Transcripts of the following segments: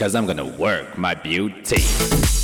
Cause I'm gonna work my beauty.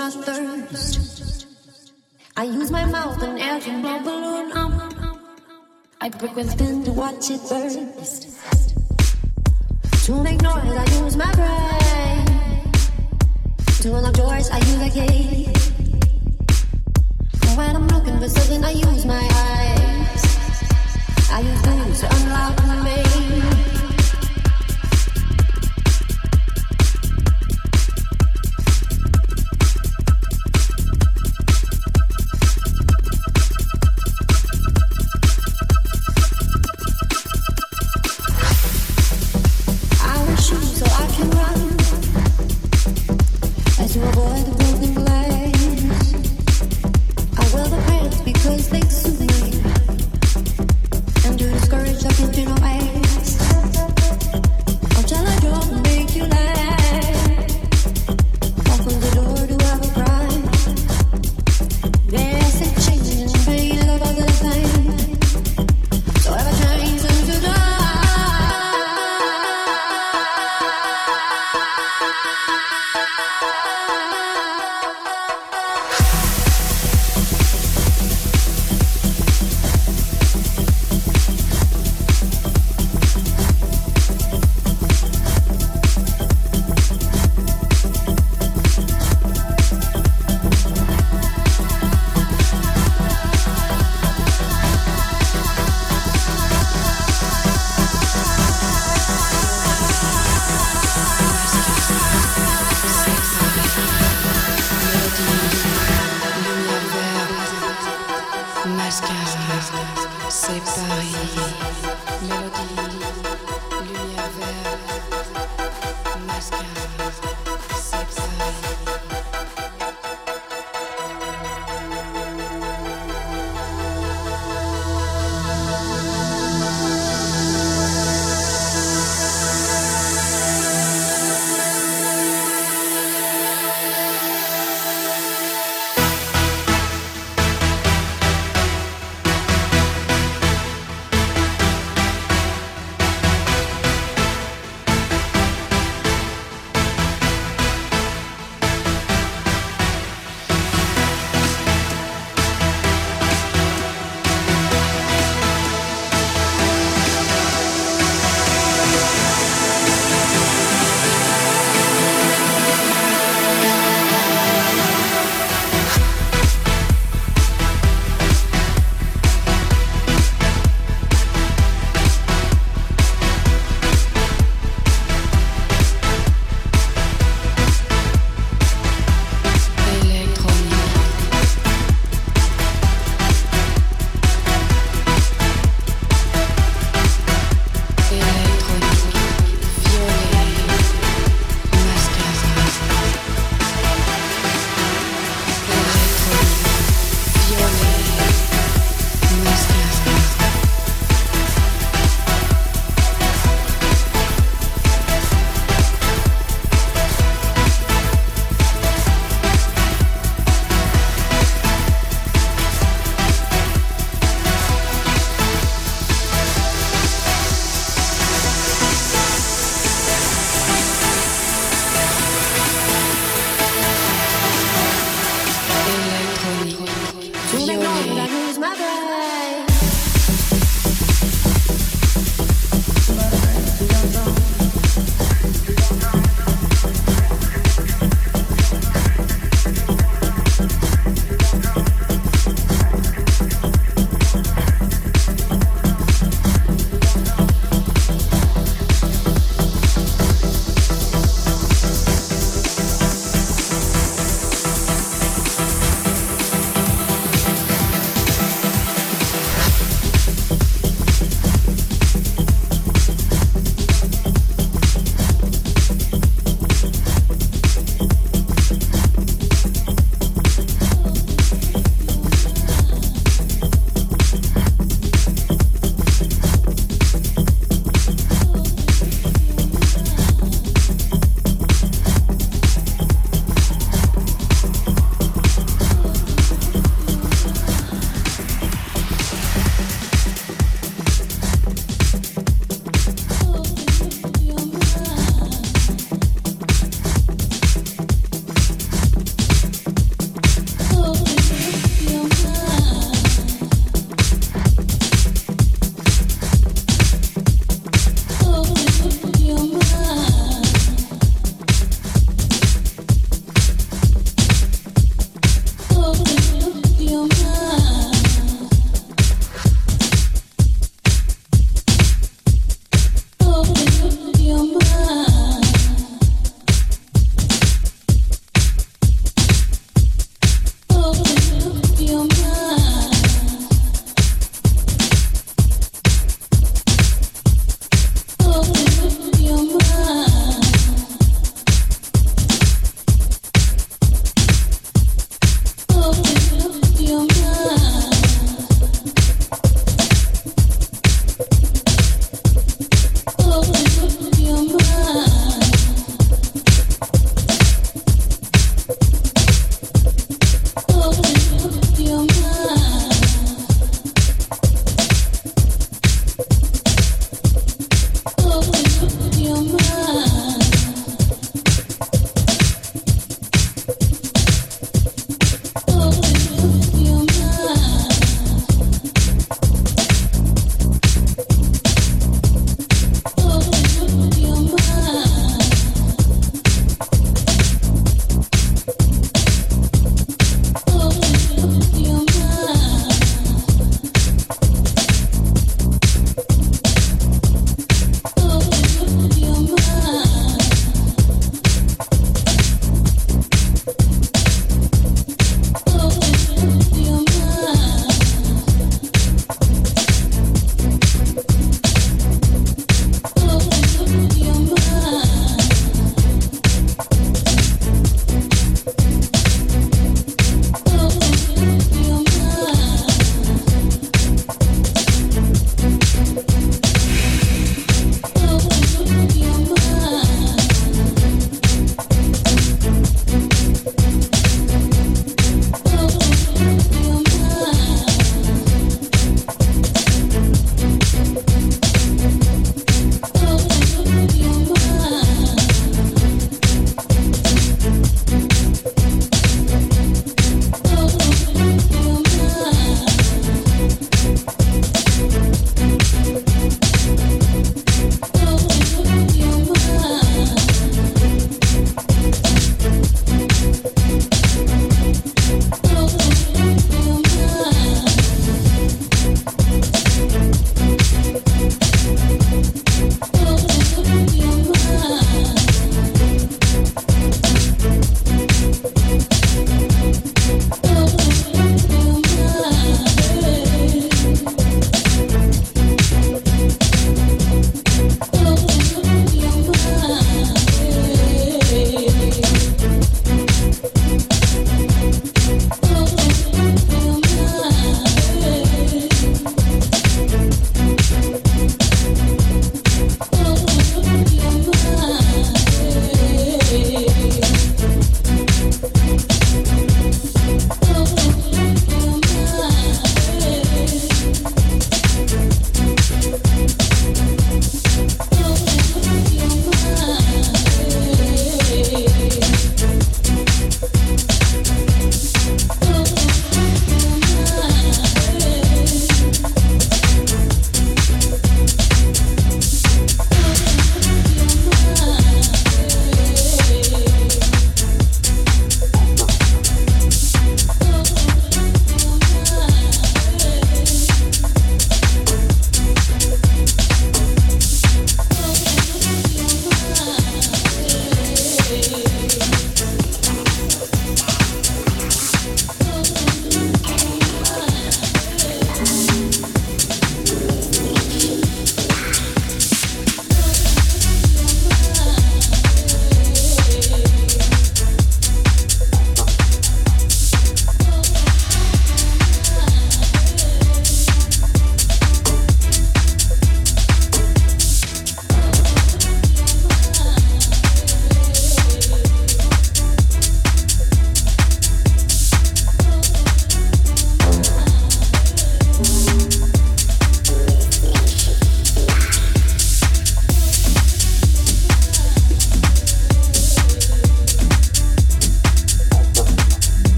my thirst. I use my mouth and air to blow balloon up. I break within to watch it burn.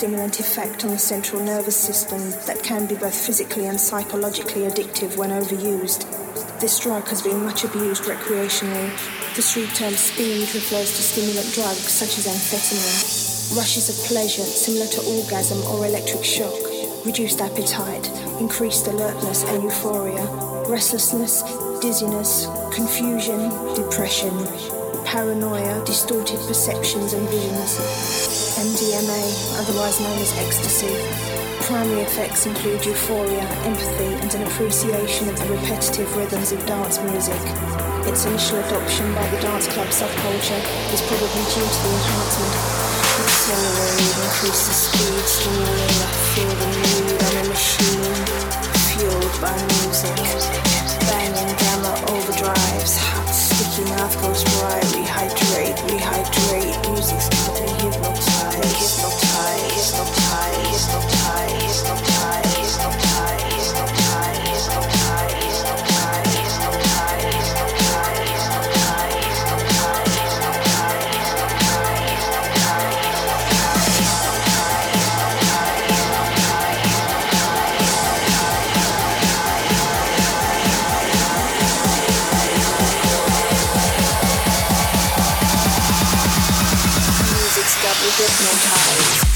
stimulant effect on the central nervous system that can be both physically and psychologically addictive when overused. This drug has been much abused recreationally. The street term speed refers to stimulant drugs such as amphetamine. Rushes of pleasure similar to orgasm or electric shock, reduced appetite, increased alertness and euphoria, restlessness, dizziness, confusion, depression, paranoia, distorted perceptions and visions. MDMA, otherwise known as ecstasy. Primary effects include euphoria, empathy, and an appreciation of the repetitive rhythms of dance music. Its initial adoption by the dance club subculture is probably due to the enhancement of accelerate, increase the speed, stimulating feel the mood on a machine, fueled by music. Banging gamma overdrives, hot sticky mouth goes dry, rehydrate, rehydrate, music's hypnotized.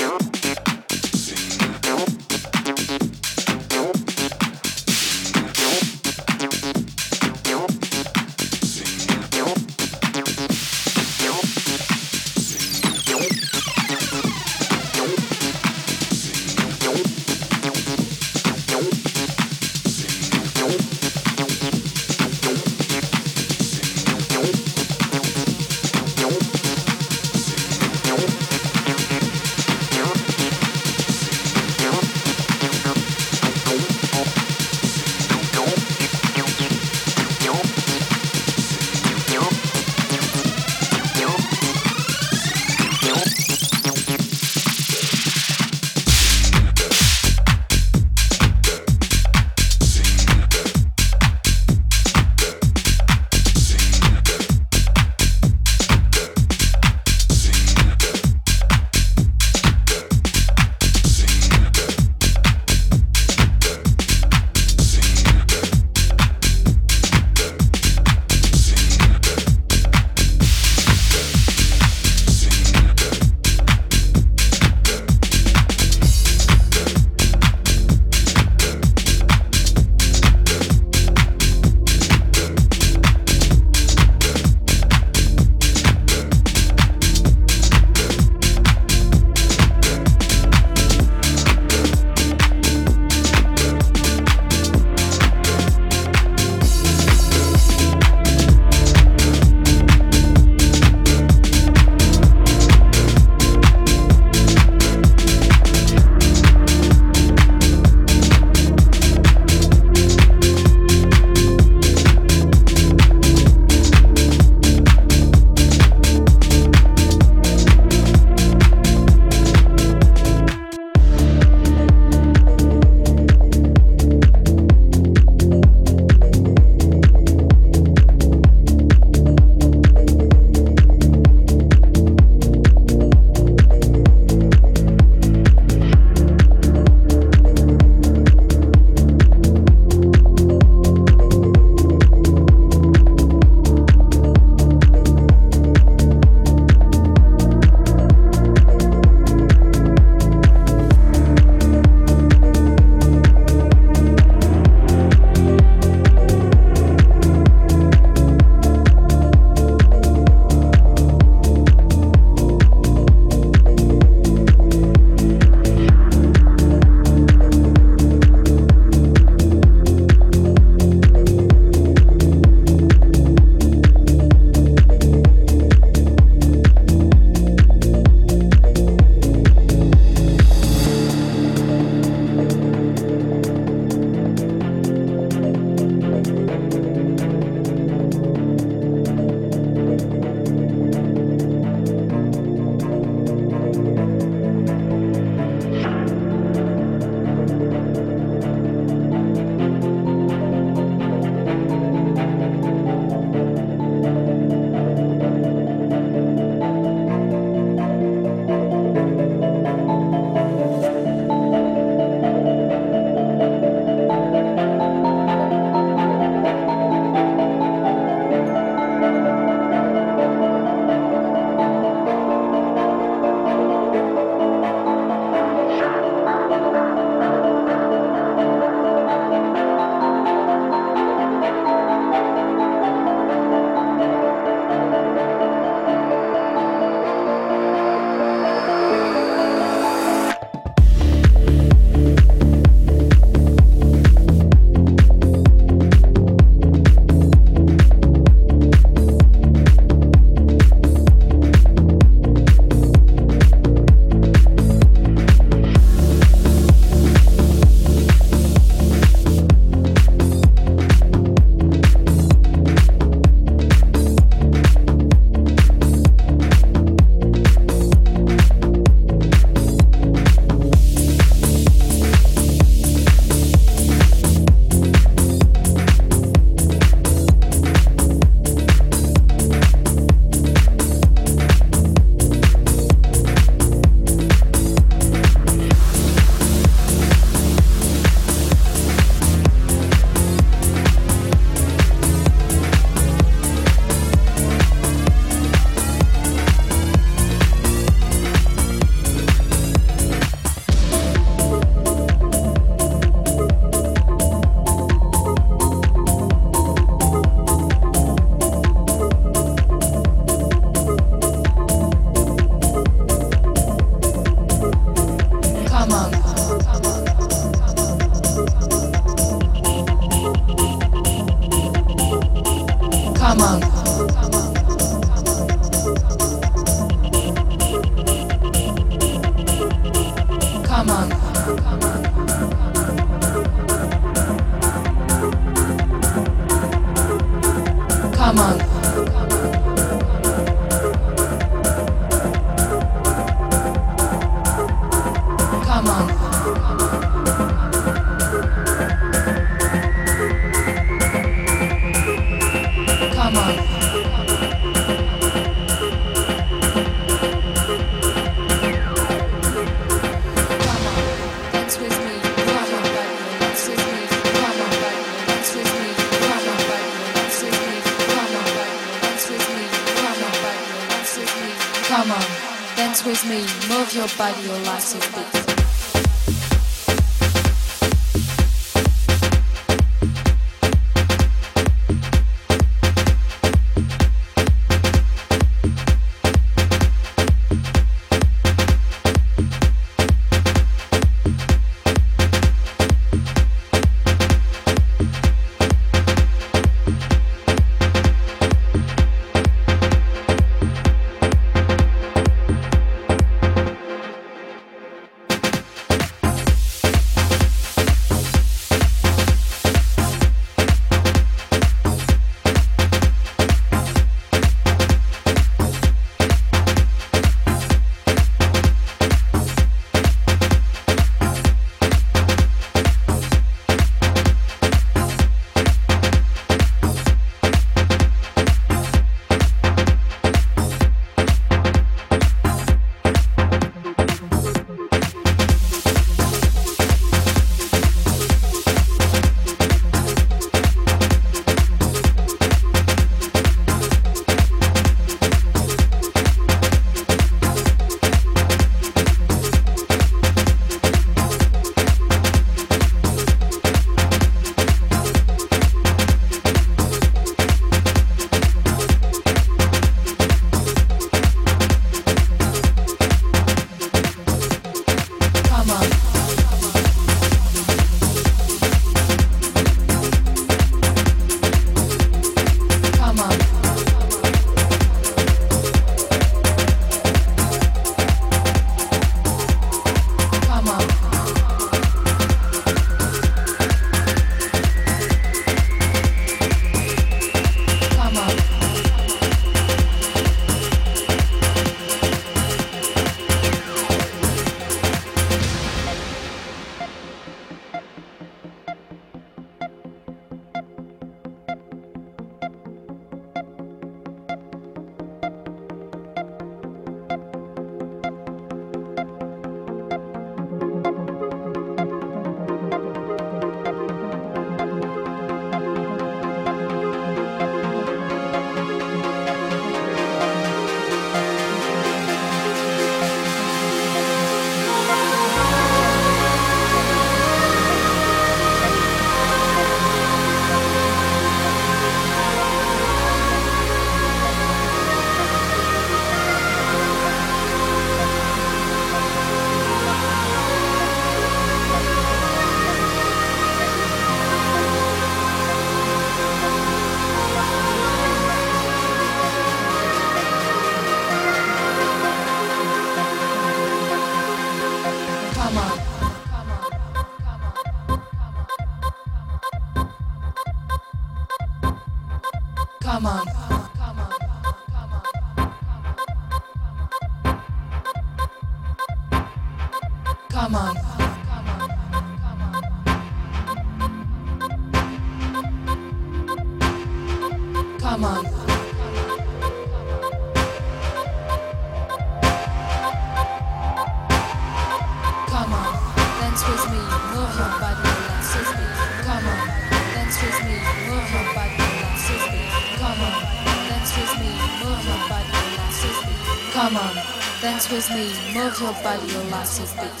With me, move your body, your last beat.